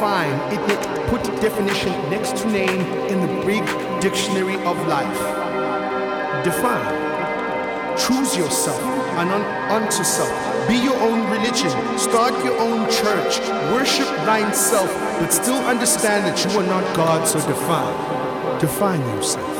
Define. It, put definition next to name in the big dictionary of life. Define. Choose yourself and un- unto self. Be your own religion. Start your own church. Worship thine self, but still understand that you are not God, so define. Define yourself.